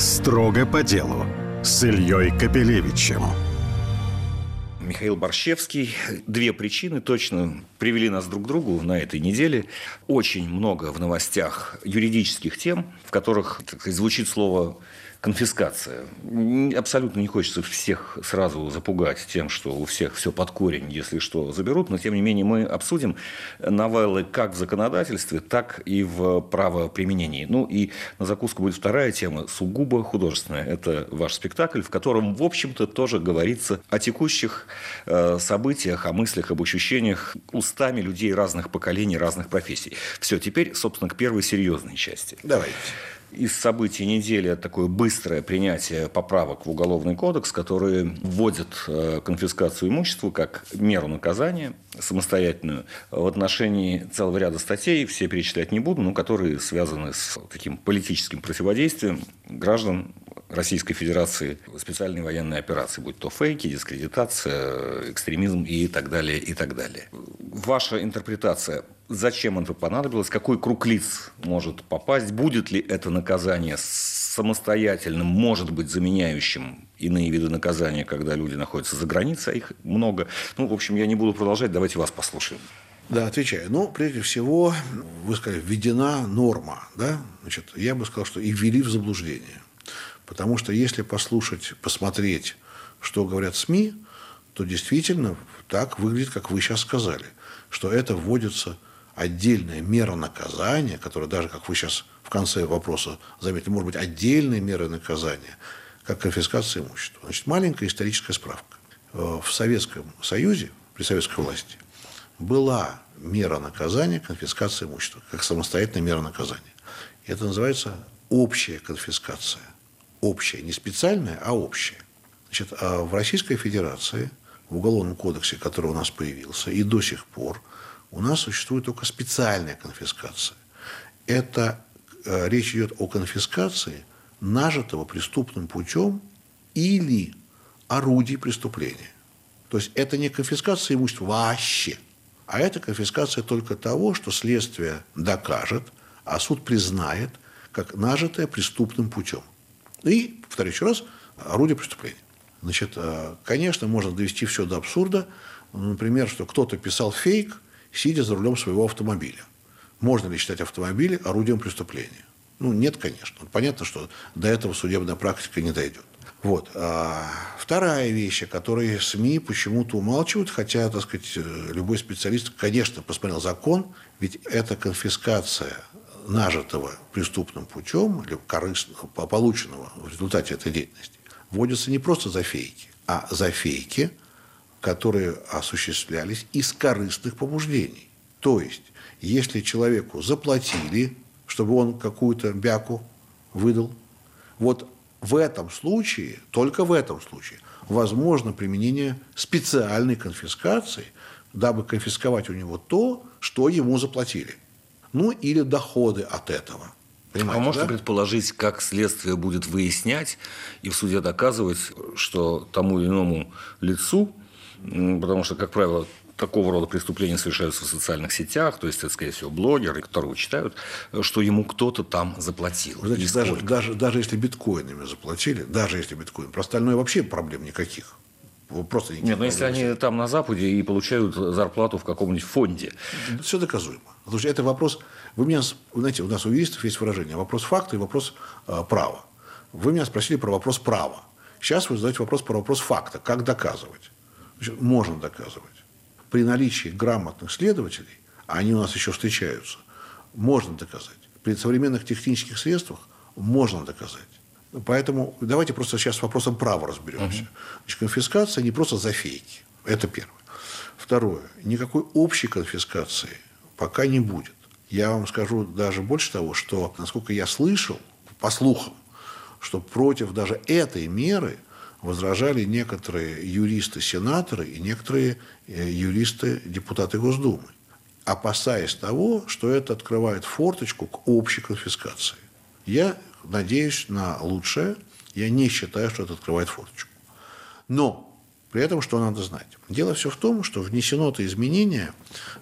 Строго по делу с Ильей Капелевичем. Михаил Борщевский. Две причины точно привели нас друг к другу на этой неделе. Очень много в новостях юридических тем, в которых так звучит слово конфискация. Абсолютно не хочется всех сразу запугать тем, что у всех все под корень, если что, заберут. Но, тем не менее, мы обсудим новеллы как в законодательстве, так и в правоприменении. Ну и на закуску будет вторая тема, сугубо художественная. Это ваш спектакль, в котором, в общем-то, тоже говорится о текущих э, событиях, о мыслях, об ощущениях устами людей разных поколений, разных профессий. Все, теперь, собственно, к первой серьезной части. Давайте из событий недели такое быстрое принятие поправок в Уголовный кодекс, которые вводят э, конфискацию имущества как меру наказания самостоятельную. В отношении целого ряда статей, все перечислять не буду, но которые связаны с таким политическим противодействием граждан Российской Федерации специальной военной операции, будь то фейки, дискредитация, экстремизм и так далее, и так далее. Ваша интерпретация зачем это понадобилось, какой круг лиц может попасть, будет ли это наказание самостоятельным, может быть, заменяющим иные виды наказания, когда люди находятся за границей, а их много. Ну, в общем, я не буду продолжать, давайте вас послушаем. Да, отвечаю. Ну, прежде всего, вы сказали, введена норма, да? Значит, я бы сказал, что и ввели в заблуждение. Потому что если послушать, посмотреть, что говорят СМИ, то действительно так выглядит, как вы сейчас сказали, что это вводится отдельная мера наказания, которая даже, как вы сейчас в конце вопроса заметили, может быть отдельной мерой наказания, как конфискация имущества. Значит, маленькая историческая справка. Э, в Советском Союзе, при советской власти, была мера наказания конфискация имущества, как самостоятельная мера наказания. Это называется общая конфискация. Общая, не специальная, а общая. Значит, а в Российской Федерации, в Уголовном кодексе, который у нас появился, и до сих пор – у нас существует только специальная конфискация. Это э, речь идет о конфискации нажитого преступным путем или орудий преступления. То есть это не конфискация имущества вообще, а это конфискация только того, что следствие докажет, а суд признает, как нажитое преступным путем. И, повторю еще раз, орудие преступления. Значит, э, конечно, можно довести все до абсурда. Например, что кто-то писал фейк – сидя за рулем своего автомобиля. Можно ли считать автомобили орудием преступления? Ну, нет, конечно. Понятно, что до этого судебная практика не дойдет. Вот. А вторая вещь, о которой СМИ почему-то умалчивают, хотя, так сказать, любой специалист, конечно, посмотрел закон, ведь это конфискация нажитого преступным путем или корыстного, полученного в результате этой деятельности, вводится не просто за фейки, а за фейки, которые осуществлялись из корыстных побуждений. То есть, если человеку заплатили, чтобы он какую-то бяку выдал, вот в этом случае, только в этом случае, возможно применение специальной конфискации, дабы конфисковать у него то, что ему заплатили. Ну, или доходы от этого. Понимаете, а можно да? предположить, как следствие будет выяснять и в суде доказывать, что тому или иному лицу потому что, как правило, такого рода преступления совершаются в социальных сетях, то есть это, скорее всего, блогеры, которые читают, что ему кто-то там заплатил. Знаете, даже, даже, даже если биткоинами заплатили, даже если биткоин, про остальное вообще проблем никаких. Просто Нет, но если они там на Западе и получают зарплату в каком-нибудь фонде. Это все доказуемо. Слушайте, это вопрос... Вы меня, знаете, у нас у юристов есть выражение вопрос факта и вопрос э, права. Вы меня спросили про вопрос права. Сейчас вы задаете вопрос про вопрос факта. Как доказывать? можно доказывать. При наличии грамотных следователей, а они у нас еще встречаются, можно доказать. При современных технических средствах можно доказать. Поэтому давайте просто сейчас с вопросом права разберемся. Значит, конфискация не просто за фейки. Это первое. Второе. Никакой общей конфискации пока не будет. Я вам скажу даже больше того, что, насколько я слышал, по слухам, что против даже этой меры – возражали некоторые юристы-сенаторы и некоторые э, юристы-депутаты Госдумы, опасаясь того, что это открывает форточку к общей конфискации. Я надеюсь на лучшее, я не считаю, что это открывает форточку. Но При этом, что надо знать? Дело все в том, что внесено это изменение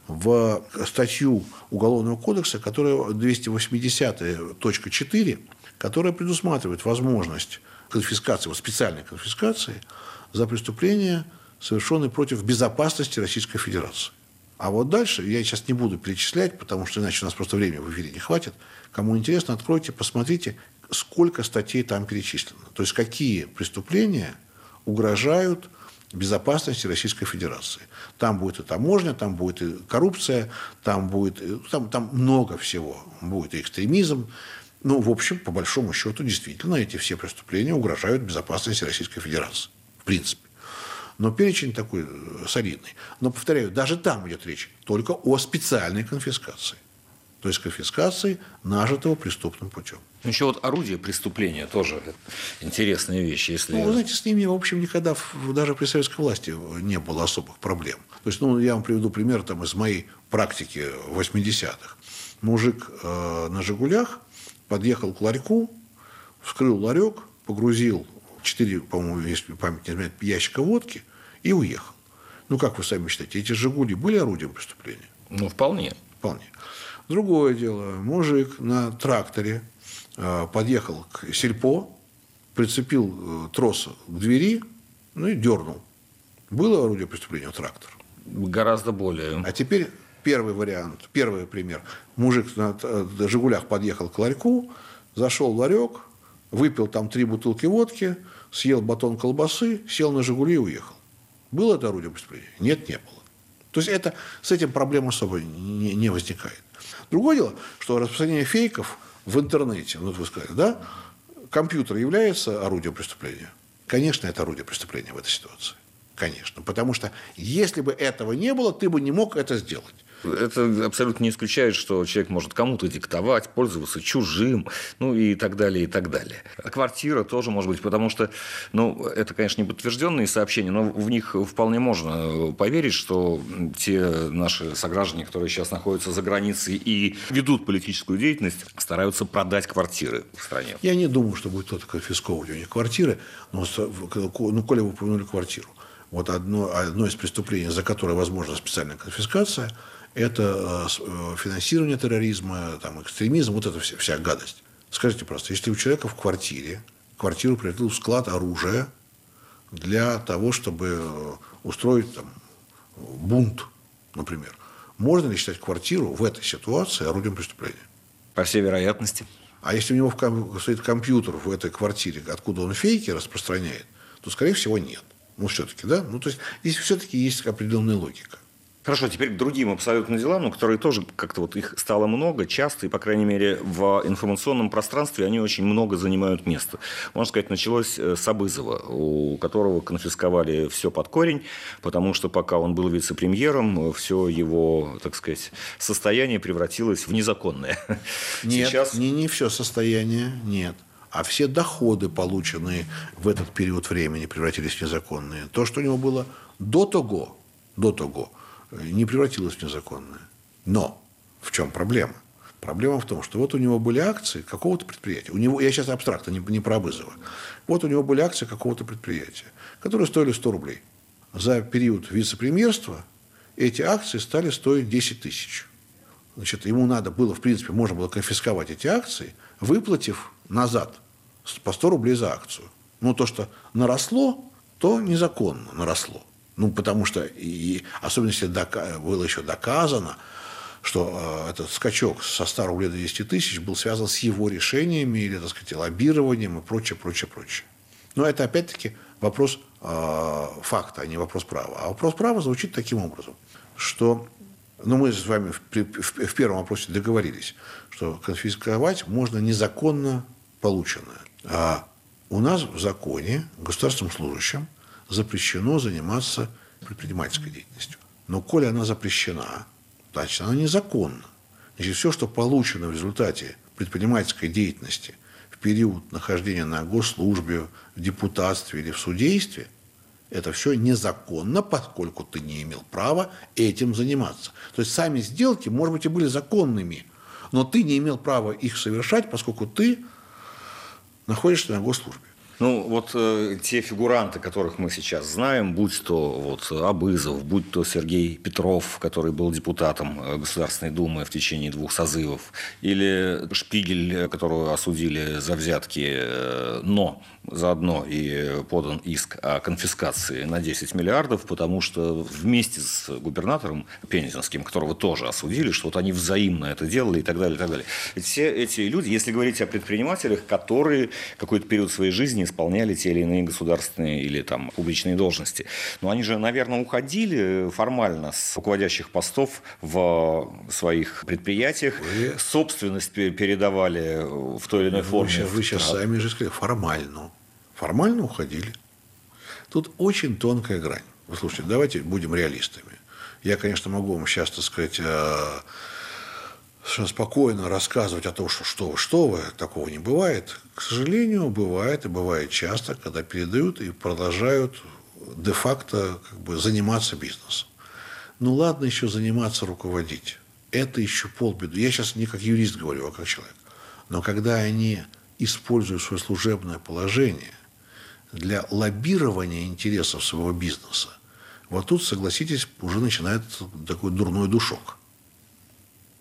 в статью Уголовного кодекса, которая 280.4, которая предусматривает возможность конфискации, вот специальной конфискации за преступления, совершенные против безопасности Российской Федерации. А вот дальше я сейчас не буду перечислять, потому что иначе у нас просто времени в эфире не хватит. Кому интересно, откройте, посмотрите, сколько статей там перечислено. То есть какие преступления угрожают безопасности Российской Федерации. Там будет и таможня, там будет и коррупция, там будет там, там много всего. Будет и экстремизм. Ну, в общем, по большому счету, действительно, эти все преступления угрожают безопасности Российской Федерации. В принципе. Но перечень такой э, солидный. Но, повторяю, даже там идет речь только о специальной конфискации. То есть конфискации нажитого преступным путем. Еще вот орудие преступления тоже интересная вещь. Если... Ну, вы знаете, с ними, в общем, никогда даже при советской власти не было особых проблем. То есть, ну, я вам приведу пример там, из моей практики 80-х. Мужик э, на «Жигулях» подъехал к ларьку, вскрыл ларек, погрузил 4, по-моему, если память не изменяет, ящика водки и уехал. Ну, как вы сами считаете, эти «Жигули» были орудием преступления? Ну, вполне. Вполне. Другое дело, мужик на тракторе э, подъехал к сельпо, прицепил э, трос к двери, ну и дернул. Было орудие преступления трактор? Гораздо более. А теперь первый вариант, первый пример. Мужик на э, «Жигулях» подъехал к ларьку, зашел в ларек, выпил там три бутылки водки, съел батон колбасы, сел на «Жигули» и уехал. Было это орудие преступления? Нет, не было. То есть это, с этим проблем особо не, не возникает. Другое дело, что распространение фейков в интернете, ну, вы сказали, да, компьютер является орудием преступления? Конечно, это орудие преступления в этой ситуации. Конечно. Потому что если бы этого не было, ты бы не мог это сделать. Это абсолютно не исключает, что человек может кому-то диктовать, пользоваться чужим, ну и так далее, и так далее. А квартира тоже может быть, потому что, ну, это, конечно, не подтвержденные сообщения, но в них вполне можно поверить, что те наши сограждане, которые сейчас находятся за границей и ведут политическую деятельность, стараются продать квартиры в стране. Я не думаю, что будет кто-то конфисковывать у них квартиры, но, ну, коли вы упомянули квартиру. Вот одно, одно из преступлений, за которое возможна специальная конфискация – это э, э, финансирование терроризма, там, экстремизм, вот эта вся, вся гадость. Скажите просто, если у человека в квартире, квартиру превратил в склад оружия для того, чтобы э, устроить там, бунт, например, можно ли считать квартиру в этой ситуации орудием преступления? По всей вероятности. А если у него стоит компьютер в этой квартире, откуда он фейки распространяет, то, скорее всего, нет. Ну, все-таки, да? Ну, то есть, здесь все-таки есть определенная логика. Хорошо, теперь к другим абсолютно делам, но которые тоже как-то вот их стало много, часто, и, по крайней мере, в информационном пространстве они очень много занимают места. Можно сказать, началось э, с Абызова, у которого конфисковали все под корень, потому что пока он был вице-премьером, все его, так сказать, состояние превратилось в незаконное. Нет, Сейчас... не, не все состояние, нет. А все доходы, полученные в этот период времени, превратились в незаконные. То, что у него было до того, до того, не превратилось в незаконное. Но в чем проблема? Проблема в том, что вот у него были акции какого-то предприятия. У него, я сейчас абстрактно, не, не про Абызова. Вот у него были акции какого-то предприятия, которые стоили 100 рублей. За период вице-премьерства эти акции стали стоить 10 тысяч. Значит, ему надо было, в принципе, можно было конфисковать эти акции, выплатив назад по 100 рублей за акцию. Но то, что наросло, то незаконно наросло. Ну, потому что, и, особенно если дока- было еще доказано, что э, этот скачок со 100 рублей до 10 тысяч был связан с его решениями или, так сказать, лоббированием и прочее, прочее, прочее. Но это, опять-таки, вопрос э, факта, а не вопрос права. А вопрос права звучит таким образом, что ну, мы с вами в, в, первом вопросе договорились, что конфисковать можно незаконно полученное. А у нас в законе государственным служащим запрещено заниматься предпринимательской деятельностью. Но коли она запрещена, значит, она незаконна. Значит, все, что получено в результате предпринимательской деятельности в период нахождения на госслужбе, в депутатстве или в судействе, это все незаконно, поскольку ты не имел права этим заниматься. То есть сами сделки, может быть, и были законными, но ты не имел права их совершать, поскольку ты находишься на госслужбе. Ну, вот э, те фигуранты, которых мы сейчас знаем, будь то вот Абызов, будь то Сергей Петров, который был депутатом э, Государственной Думы в течение двух созывов, или Шпигель, которого осудили за взятки, э, но заодно и подан иск о конфискации на 10 миллиардов, потому что вместе с губернатором Пензенским, которого тоже осудили, что вот они взаимно это делали и так далее, и так далее. Все эти люди, если говорить о предпринимателях, которые какой-то период своей жизни исполняли те или иные государственные или там публичные должности, но они же, наверное, уходили формально с руководящих постов в своих предприятиях, вы... собственность передавали в той или иной форме. Вы сейчас, вы сейчас сами же сказали, формально формально уходили. Тут очень тонкая грань. Вы слушайте, давайте будем реалистами. Я, конечно, могу вам сейчас, так сказать, э, совершенно спокойно рассказывать о том, что что вы, что вы, такого не бывает. К сожалению, бывает, и бывает часто, когда передают и продолжают де-факто как бы, заниматься бизнесом. Ну ладно еще заниматься, руководить. Это еще полбеды. Я сейчас не как юрист говорю, а как человек. Но когда они используют свое служебное положение для лоббирования интересов своего бизнеса, вот тут, согласитесь, уже начинает такой дурной душок.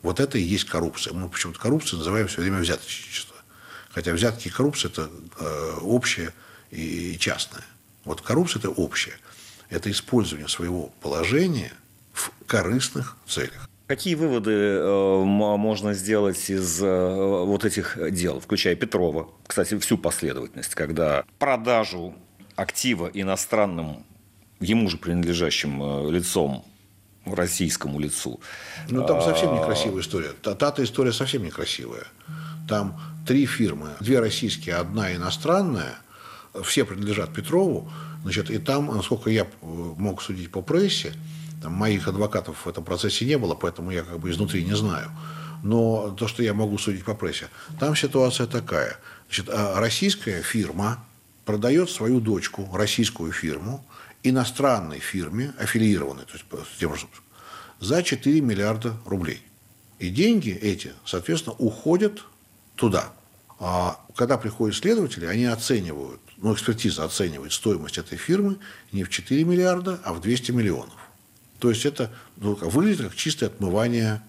Вот это и есть коррупция. Мы почему-то коррупцию называем все время взяточничество. Хотя взятки и коррупция – это э, общее и частное. Вот коррупция – это общее. Это использование своего положения в корыстных целях. Какие выводы э, можно сделать из э, вот этих дел, включая Петрова? Кстати, всю последовательность, когда продажу актива иностранным, ему же принадлежащим э, лицом, российскому лицу. Ну, там совсем а, некрасивая история. Та-то история совсем некрасивая. Там три фирмы, две российские, одна иностранная, все принадлежат Петрову, значит, и там, насколько я мог судить по прессе, там, моих адвокатов в этом процессе не было, поэтому я как бы изнутри не знаю. Но то, что я могу судить по прессе, там ситуация такая. Значит, а российская фирма продает свою дочку, российскую фирму, иностранной фирме, аффилированной, то есть за 4 миллиарда рублей. И деньги эти, соответственно, уходят туда. А когда приходят следователи, они оценивают, ну, экспертиза оценивает стоимость этой фирмы не в 4 миллиарда, а в 200 миллионов. То есть это ну, выглядит как чистое отмывание,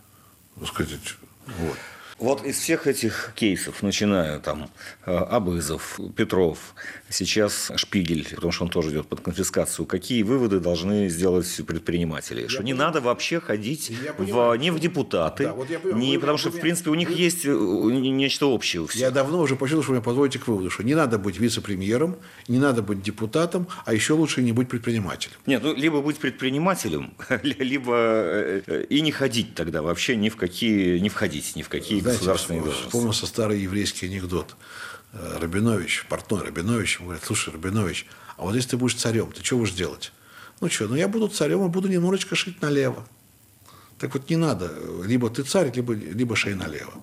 так сказать, вот. Вот из всех этих кейсов, начиная там э, Абызов, Петров, сейчас Шпигель, потому что он тоже идет под конфискацию, какие выводы должны сделать предприниматели? Я что понимаю. не надо вообще ходить в, не в депутаты, да, вот я не, вы, потому что, в принципе, у них вы, есть э, нечто общее у всех. Я давно уже почувствовал, что вы меня подводите к выводу, что не надо быть вице-премьером, не надо быть депутатом, а еще лучше не быть предпринимателем. Нет, ну, либо быть предпринимателем, либо э, и не ходить тогда вообще ни в какие, не входить ни в какие Знаете, государственные должности. Вспомнился старый еврейский анекдот. Э, Рабинович, портной Рабинович, говорит, слушай, Рабинович, а вот если ты будешь царем, ты что будешь делать? Ну что, ну я буду царем и буду немножечко шить налево. Так вот не надо, либо ты царь, либо, либо шей налево.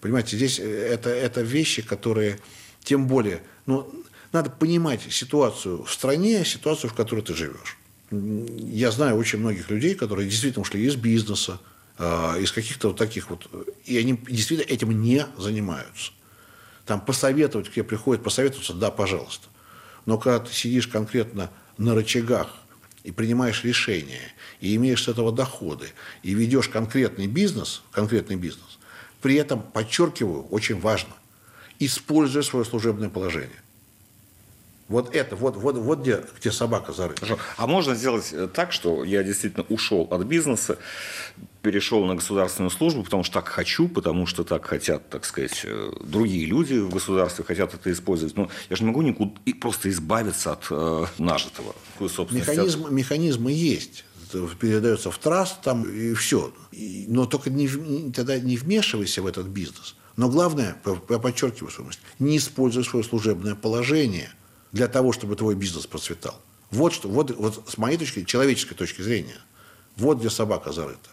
Понимаете, здесь э, это, это вещи, которые, тем более, ну, надо понимать ситуацию в стране, ситуацию, в которой ты живешь. Я знаю очень многих людей, которые действительно ушли из бизнеса, из каких-то вот таких вот, и они действительно этим не занимаются. Там посоветовать, к тебе приходят посоветоваться, да, пожалуйста. Но когда ты сидишь конкретно на рычагах и принимаешь решения, и имеешь с этого доходы, и ведешь конкретный бизнес, конкретный бизнес, при этом, подчеркиваю, очень важно, используя свое служебное положение. Вот это, вот, вот, вот где, где собака зарыта. Хорошо. А можно сделать э, так, что я действительно ушел от бизнеса, перешел на государственную службу, потому что так хочу, потому что так хотят, так сказать, э, другие люди в государстве хотят это использовать. Но я же не могу никуда просто избавиться от э, нажитого. Механизм, механизмы есть передается в траст там и все. Но только не, тогда не вмешивайся в этот бизнес. Но главное, я подчеркиваю свою мысль, не используй свое служебное положение – для того, чтобы твой бизнес процветал. Вот что, вот, вот с моей точки, человеческой точки зрения, вот где собака зарыта.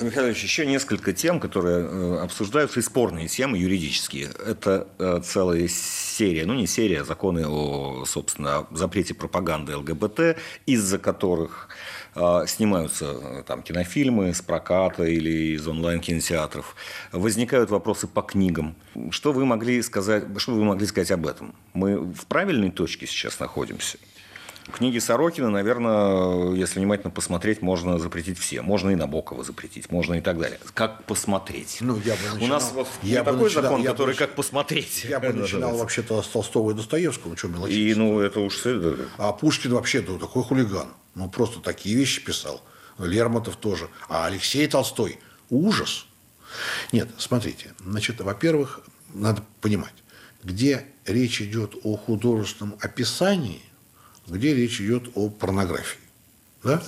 Михайлович, еще несколько тем, которые э, обсуждаются, и спорные темы юридические. Это э, целая серия, ну не серия, а законы о, собственно, запрете пропаганды ЛГБТ, из-за которых снимаются там кинофильмы с проката или из онлайн-кинотеатров. Возникают вопросы по книгам. Что вы могли сказать, что вы могли сказать об этом? Мы в правильной точке сейчас находимся? Книги Сорокина, наверное, если внимательно посмотреть, можно запретить все. Можно и Набокова запретить, можно и так далее. Как посмотреть? Ну, я бы начинал, У нас вот я бы такой начинал, закон, я который бы, как посмотреть. Я бы начинал вообще-то с Толстого и Достоевского, ну что мелочиться. И, ну, это уж... А Пушкин вообще ну, такой хулиган. Ну, просто такие вещи писал. Лермонтов тоже. А Алексей Толстой – ужас. Нет, смотрите. Значит, во-первых, надо понимать, где речь идет о художественном описании – где речь идет о порнографии. Да?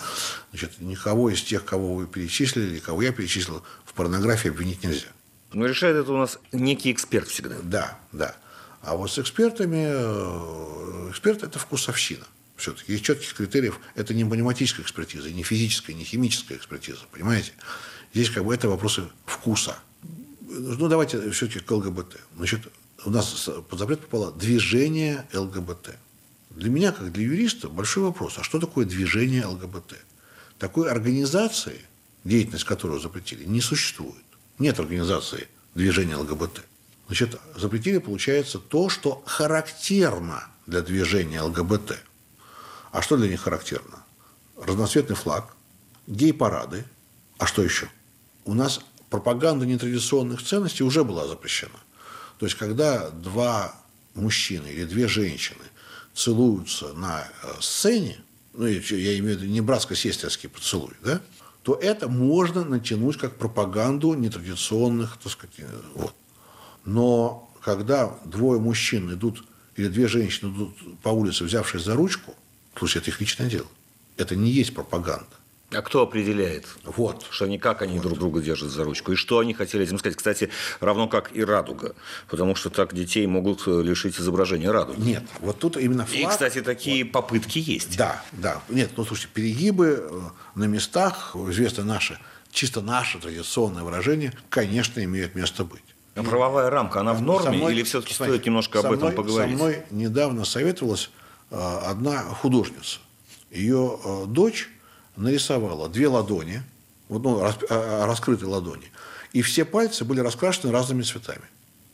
Значит, никого из тех, кого вы перечислили, кого я перечислил, в порнографии обвинить нельзя. Но решает это у нас некий эксперт всегда. Да, да. А вот с экспертами, э, эксперт – это вкусовщина. Все-таки есть четких критериев. Это не математическая экспертиза, не физическая, не химическая экспертиза. Понимаете? Здесь как бы это вопросы вкуса. Ну, давайте все-таки к ЛГБТ. Значит, у нас под запрет попало движение ЛГБТ. Для меня, как для юриста, большой вопрос, а что такое движение ЛГБТ? Такой организации, деятельность которой запретили, не существует. Нет организации движения ЛГБТ. Значит, запретили, получается, то, что характерно для движения ЛГБТ. А что для них характерно? Разноцветный флаг, гей-парады. А что еще? У нас пропаганда нетрадиционных ценностей уже была запрещена. То есть, когда два мужчины или две женщины целуются на э, сцене, ну, я имею в виду не братско-сестринский поцелуй, да, то это можно натянуть как пропаганду нетрадиционных, так сказать, э, вот. Но когда двое мужчин идут, или две женщины идут по улице, взявшись за ручку, слушай, это их личное дело. Это не есть пропаганда. А кто определяет? Вот. Что они, как они вот. друг друга держат за ручку? И что они хотели этим сказать? Кстати, равно как и радуга. Потому что так детей могут э, лишить изображения радуги. Нет, вот тут именно флаг... И, кстати, такие вот. попытки есть. Да, да. Нет, ну, слушайте, перегибы э, на местах, известно наше, чисто наше традиционное выражение, конечно, имеют место быть. А правовая рамка, она в норме мной, или все-таки стоит немножко об этом поговорить? Со мной недавно советовалась одна художница. Ее дочь нарисовала две ладони, вот, ну, а, раскрытые ладони, и все пальцы были раскрашены разными цветами.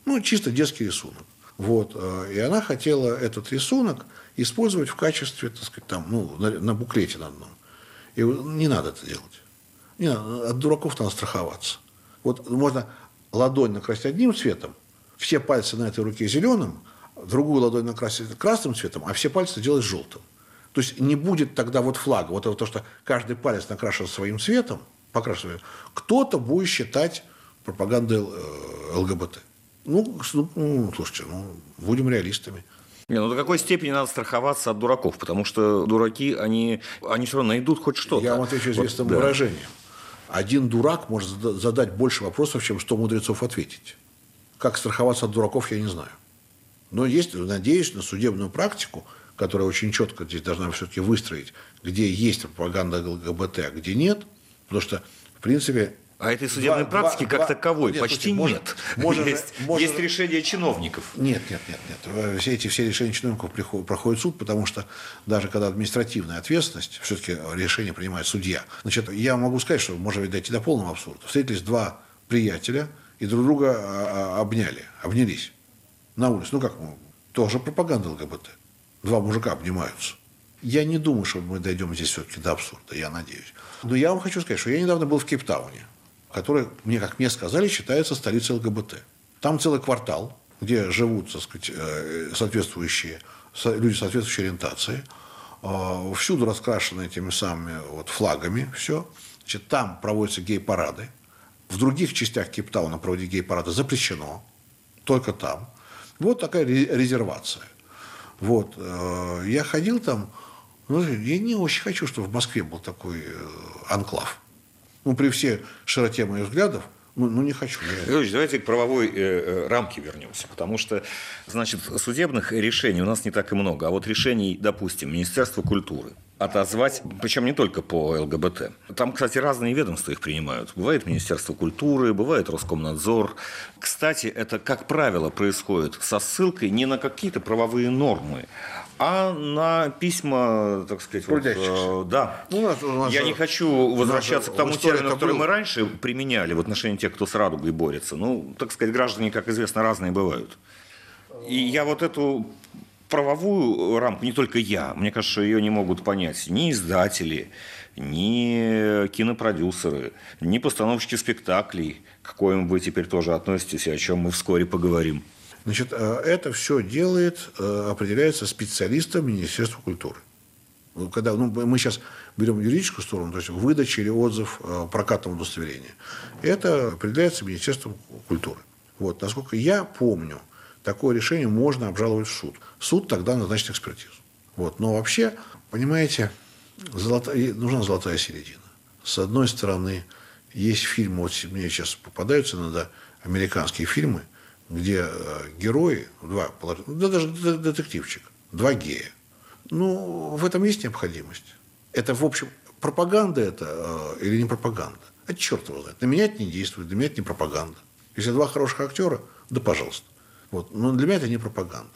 Ну, чисто детский рисунок. Вот. Э, и она хотела этот рисунок использовать в качестве, так сказать, там, ну, на, на буклете на одном. И не надо это делать. Не надо, от дураков надо страховаться. Вот можно ладонь накрасить одним цветом, все пальцы на этой руке зеленым, другую ладонь накрасить красным цветом, а все пальцы делать желтым. То есть не будет тогда вот флага, вот это то, что каждый палец накрашен своим цветом, покрашивает, кто-то будет считать пропагандой э, ЛГБТ. Ну, ну, слушайте, ну, будем реалистами. Не, ну до какой степени надо страховаться от дураков? Потому что дураки, они, они все равно найдут хоть что-то. Я вам отвечу известным вот, да. выражением. Один дурак может задать больше вопросов, чем сто мудрецов ответить. Как страховаться от дураков, я не знаю. Но есть, надеюсь, на судебную практику – которая очень четко здесь должна все-таки выстроить, где есть пропаганда ЛГБТ, а где нет, потому что, в принципе, а этой судебной два, практики два, как два, таковой нет, почти слушайте, нет. Может, есть, может, есть решение чиновников. Нет, нет, нет, нет. Все эти все решения чиновников приходят, проходят суд, потому что даже когда административная ответственность, все-таки решение принимает судья. Значит, я могу сказать, что можно дойти до полного абсурда. Встретились два приятеля и друг друга а, а, обняли, обнялись на улице. Ну как, тоже пропаганда ЛГБТ два мужика обнимаются. Я не думаю, что мы дойдем здесь все-таки до абсурда, я надеюсь. Но я вам хочу сказать, что я недавно был в Кейптауне, который, мне, как мне сказали, считается столицей ЛГБТ. Там целый квартал, где живут, так сказать, э, соответствующие, люди соответствующей ориентации. А, всюду раскрашены этими самыми вот флагами все. Значит, там проводятся гей-парады. В других частях Кейптауна проводить гей-парады запрещено. Только там. Вот такая резервация. Вот. Э, я ходил там, ну, я не очень хочу, чтобы в Москве был такой э, анклав. Ну, при всей широте моих взглядов, ну, ну не хочу. Григорьевич, давайте к правовой э, э, рамке вернемся, потому что, значит, судебных решений у нас не так и много, а вот решений, допустим, Министерства культуры – отозвать, причем не только по ЛГБТ. Там, кстати, разные ведомства их принимают. Бывает Министерство культуры, бывает Роскомнадзор. Кстати, это, как правило, происходит со ссылкой не на какие-то правовые нормы, а на письма, так сказать, вот, э, да. Ну, нас, нас, Я не хочу возвращаться к тому термину, который мы раньше применяли в отношении тех, кто с радугой борется. Ну, так сказать, граждане, как известно, разные бывают. И я вот эту правовую рамку, не только я, мне кажется, ее не могут понять ни издатели, ни кинопродюсеры, ни постановщики спектаклей, к коим вы теперь тоже относитесь, и о чем мы вскоре поговорим. Значит, э, это все делает, э, определяется специалистом Министерства культуры. Когда ну, мы сейчас берем юридическую сторону, то есть выдача или отзыв э, прокатного удостоверения, это определяется Министерством культуры. Вот, насколько я помню, такое решение можно обжаловать в суд. Суд тогда назначит экспертизу. Вот. Но вообще, понимаете, золотая, нужна золотая середина. С одной стороны, есть фильмы, вот мне сейчас попадаются иногда американские фильмы, где э, герои, два, да даже детективчик, два гея. Ну, в этом есть необходимость. Это, в общем, пропаганда это э, или не пропаганда? Это черт его знает. На меня это не действует, для меня это не пропаганда. Если два хороших актера, да пожалуйста. Вот. Но для меня это не пропаганда.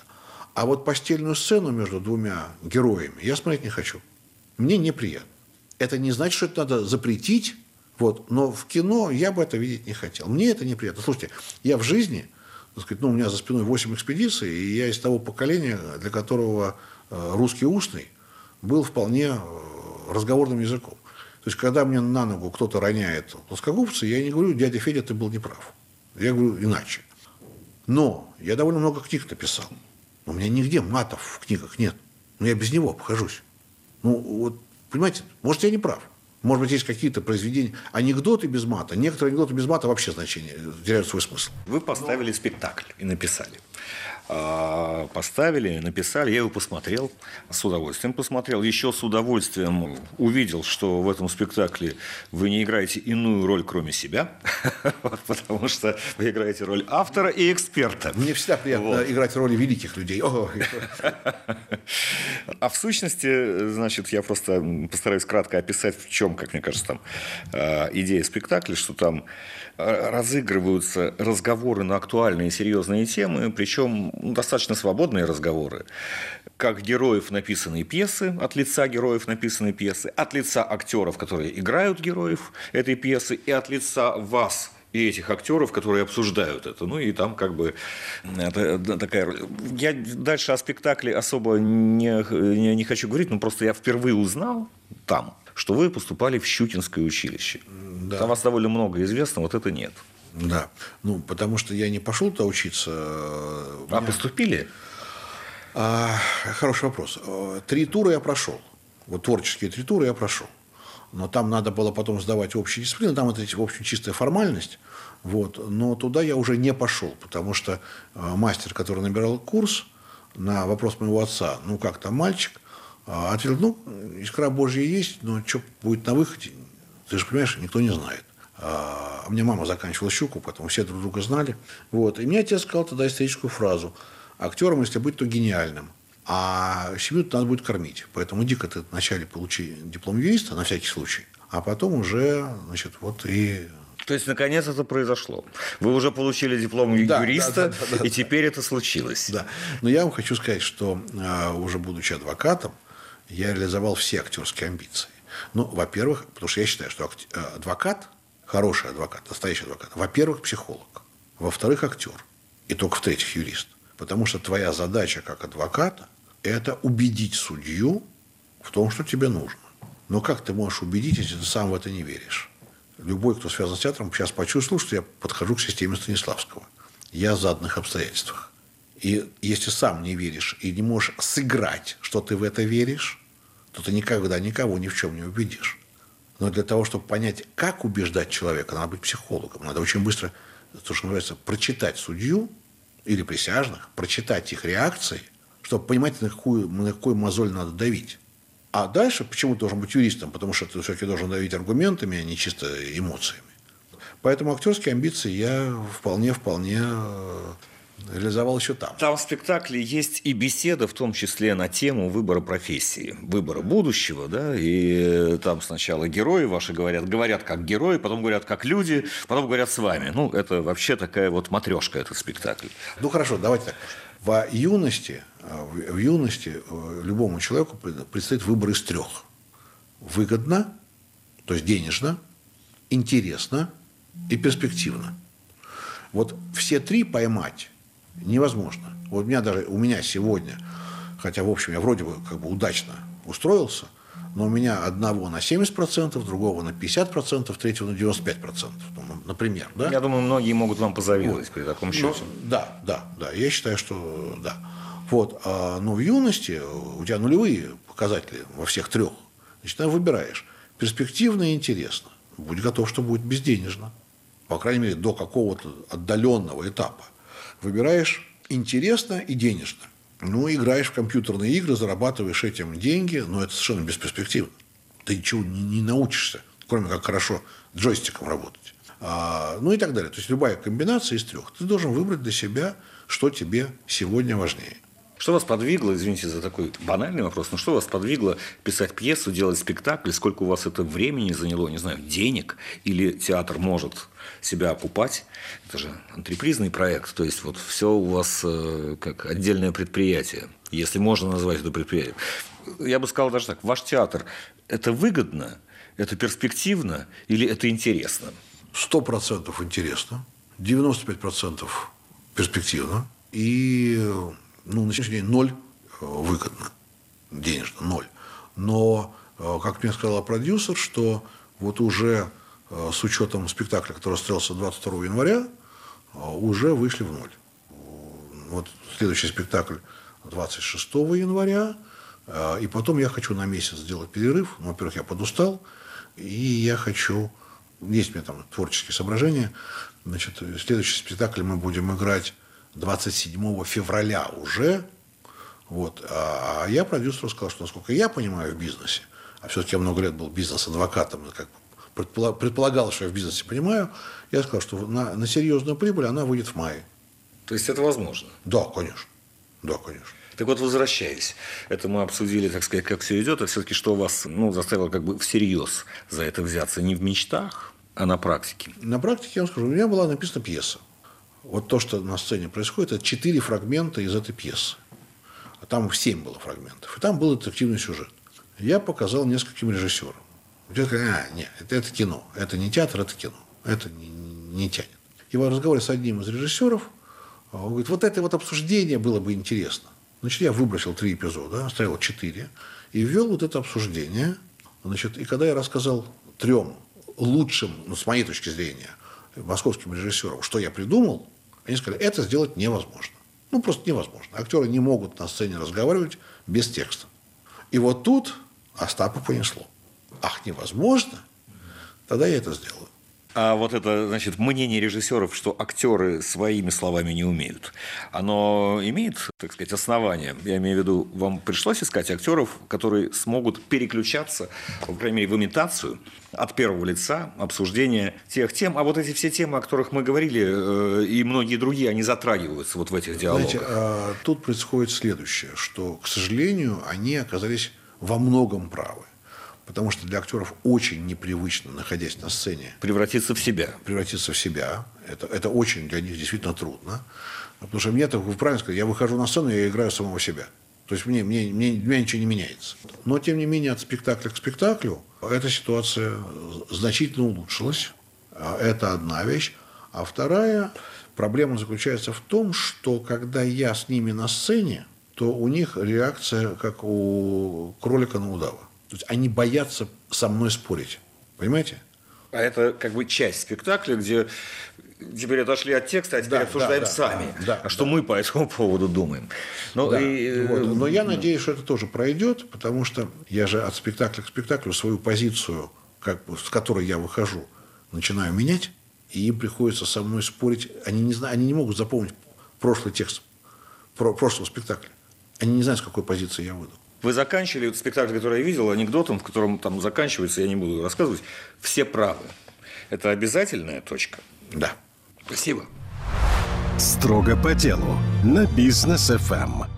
А вот постельную сцену между двумя героями я смотреть не хочу. Мне неприятно. Это не значит, что это надо запретить, вот, но в кино я бы это видеть не хотел. Мне это неприятно. Слушайте, я в жизни, так сказать, ну, у меня за спиной 8 экспедиций, и я из того поколения, для которого э, русский устный был вполне э, разговорным языком. То есть, когда мне на ногу кто-то роняет плоскогубцы, я не говорю, дядя Федя, ты был неправ. Я говорю иначе. Но я довольно много книг написал. У меня нигде матов в книгах нет. Но я без него обхожусь. Ну, вот, понимаете, может, я не прав. Может быть, есть какие-то произведения, анекдоты без мата. Некоторые анекдоты без мата вообще значение теряют свой смысл. Вы поставили спектакль и написали. А, поставили, написали, я его посмотрел, с удовольствием посмотрел, еще с удовольствием увидел, что в этом спектакле вы не играете иную роль, кроме себя, потому что вы играете роль автора и эксперта. Мне всегда приятно вот. играть роли великих людей. А в сущности, значит, я просто постараюсь кратко описать, в чем, как мне кажется, там а, идея спектакля, что там разыгрываются разговоры на актуальные и серьезные темы, причем ну, достаточно свободные разговоры, как героев написанной пьесы, от лица героев написанной пьесы, от лица актеров, которые играют героев этой пьесы, и от лица вас, и этих актеров, которые обсуждают это. Ну и там как бы это, такая... Я дальше о спектакле особо не, не, не хочу говорить, но просто я впервые узнал там, что вы поступали в Щукинское училище. Да. Там вас довольно много известно, вот это нет. Да. Ну, потому что я не пошел туда учиться. А меня... поступили? А, хороший вопрос. Три тура я прошел. Вот творческие три тура я прошел. Но там надо было потом сдавать общие дисциплины. Там это, в общем, чистая формальность. Вот. Но туда я уже не пошел, потому что а, мастер, который набирал курс, на вопрос моего отца, ну как там мальчик, а, ответил, ну, искра Божья есть, но что будет на выходе, ты же понимаешь, никто не знает. А мне мама заканчивала щуку, поэтому все друг друга знали. Вот. И мне отец сказал тогда историческую фразу. Актером, если быть, то гениальным. А семью надо будет кормить. Поэтому иди-ка ты вначале получи диплом юриста, на всякий случай, а потом уже, значит, вот и то есть, наконец, это произошло. Вы уже получили диплом да, юриста, да, да, да, и теперь это случилось. Да. Но я вам хочу сказать, что а, уже будучи адвокатом, я реализовал все актерские амбиции. Ну, во-первых, потому что я считаю, что э, адвокат хороший адвокат, настоящий адвокат, во-первых, психолог, во-вторых, актер, и только в-третьих, юрист. Потому что твоя задача как адвоката – это убедить судью в том, что тебе нужно. Но как ты можешь убедить, если ты сам в это не веришь? Любой, кто связан с театром, сейчас почувствовал, что я подхожу к системе Станиславского. Я в заданных обстоятельствах. И если сам не веришь и не можешь сыграть, что ты в это веришь, то ты никогда никого ни в чем не убедишь. Но для того, чтобы понять, как убеждать человека, надо быть психологом. Надо очень быстро, то, что называется, прочитать судью или присяжных, прочитать их реакции, чтобы понимать, на какую, на какую мозоль надо давить. А дальше почему ты должен быть юристом? Потому что ты все-таки должен давить аргументами, а не чисто эмоциями. Поэтому актерские амбиции я вполне-вполне э, реализовал еще там. Там в спектакле есть и беседа, в том числе на тему выбора профессии, выбора будущего, да, и там сначала герои ваши говорят, говорят как герои, потом говорят как люди, потом говорят с вами. Ну, это вообще такая вот матрешка, этот спектакль. Ну, хорошо, давайте так. В юности, в юности э, любому человеку предстоит выбор из трех. Выгодно, то есть денежно, интересно и перспективно. Вот все три поймать невозможно. Вот у меня даже, у меня сегодня, хотя, в общем, я вроде бы как бы удачно устроился, но у меня одного на 70%, другого на 50%, третьего на 95%, ну, например. Да? Я думаю, многие могут вам позавидовать вот. при таком счете. Но, да, да, да, я считаю, что да. Вот, а, но в юности у тебя нулевые показатели во всех трех. Значит, ты выбираешь. Перспективно и интересно. Будь готов, что будет безденежно. По крайней мере, до какого-то отдаленного этапа выбираешь интересно и денежно. Ну, играешь в компьютерные игры, зарабатываешь этим деньги, но это совершенно бесперспективно. Ты ничего не, не научишься, кроме как хорошо джойстиком работать. А, ну и так далее. То есть любая комбинация из трех. Ты должен выбрать для себя, что тебе сегодня важнее. Что вас подвигло, извините за такой банальный вопрос, но что вас подвигло писать пьесу, делать спектакль, сколько у вас это времени заняло, не знаю, денег, или театр может себя окупать? Это же антрепризный проект, то есть вот все у вас э, как отдельное предприятие, если можно назвать это предприятием. Я бы сказал даже так, ваш театр – это выгодно, это перспективно или это интересно? Сто процентов интересно, 95% перспективно, и ну, на сегодняшний день ноль э, выгодно, денежно, ноль. Но, э, как мне сказал продюсер, что вот уже э, с учетом спектакля, который строился 22 января, уже вышли в ноль. Вот следующий спектакль 26 января, и потом я хочу на месяц сделать перерыв. Ну, во-первых, я подустал, и я хочу... Есть у меня там творческие соображения. Значит, следующий спектакль мы будем играть 27 февраля уже. Вот. А, а я продюсеру сказал, что, насколько я понимаю в бизнесе, а все-таки я много лет был бизнес-адвокатом, как предполагал, что я в бизнесе понимаю, я сказал, что на, на серьезную прибыль она выйдет в мае. То есть это возможно? Да, конечно. Да, конечно. Так вот, возвращаясь, это мы обсудили, так сказать, как все идет, а все-таки что вас ну, заставило как бы всерьез за это взяться? Не в мечтах, а на практике? На практике, я вам скажу, у меня была написана пьеса вот то, что на сцене происходит, это четыре фрагмента из этой пьесы. А там семь было фрагментов. И там был детективный сюжет. Я показал нескольким режиссерам. Говорят, а, нет, это, это кино. Это не театр, это кино. Это не, не тянет. И в разговоре с одним из режиссеров, а, он говорит, вот это вот обсуждение было бы интересно. Значит, я выбросил три эпизода, оставил четыре, и ввел вот это обсуждение. Значит, и когда я рассказал трем лучшим, ну, с моей точки зрения, московским режиссерам, что я придумал, они сказали, это сделать невозможно. Ну, просто невозможно. Актеры не могут на сцене разговаривать без текста. И вот тут Остапа понесло. Ах, невозможно? Тогда я это сделаю. А вот это, значит, мнение режиссеров, что актеры своими словами не умеют, оно имеет, так сказать, основание? Я имею в виду, вам пришлось искать актеров, которые смогут переключаться, по крайней мере, в имитацию от первого лица, обсуждения тех тем. А вот эти все темы, о которых мы говорили, э, и многие другие, они затрагиваются вот в этих диалогах. Знаете, а, тут происходит следующее, что, к сожалению, они оказались во многом правы. Потому что для актеров очень непривычно, находясь на сцене. Превратиться в себя. Превратиться в себя. Это, это очень для них действительно трудно. Потому что мне, так вы правильно сказали, я выхожу на сцену, я играю самого себя. То есть мне, мне, мне, меня ничего не меняется. Но, тем не менее, от спектакля к спектаклю эта ситуация значительно улучшилась. А это одна вещь. А вторая проблема заключается в том, что когда я с ними на сцене, то у них реакция как у кролика на удава. То есть они боятся со мной спорить. Понимаете? А это как бы часть спектакля, где теперь отошли от текста, а теперь да, обсуждаем да, сами. Да, да, а что да. мы по этому поводу думаем. Но, да. и, вот. Но я надеюсь, что это тоже пройдет, потому что я же от спектакля к спектаклю свою позицию, как бы, с которой я выхожу, начинаю менять, и им приходится со мной спорить. Они не, знают, они не могут запомнить прошлый текст про прошлого спектакля. Они не знают, с какой позиции я выйду. Вы заканчивали вот спектакль, который я видел, анекдотом, в котором там заканчивается, я не буду рассказывать, все правы. Это обязательная точка? Да. Спасибо. Строго по делу на бизнес ФМ.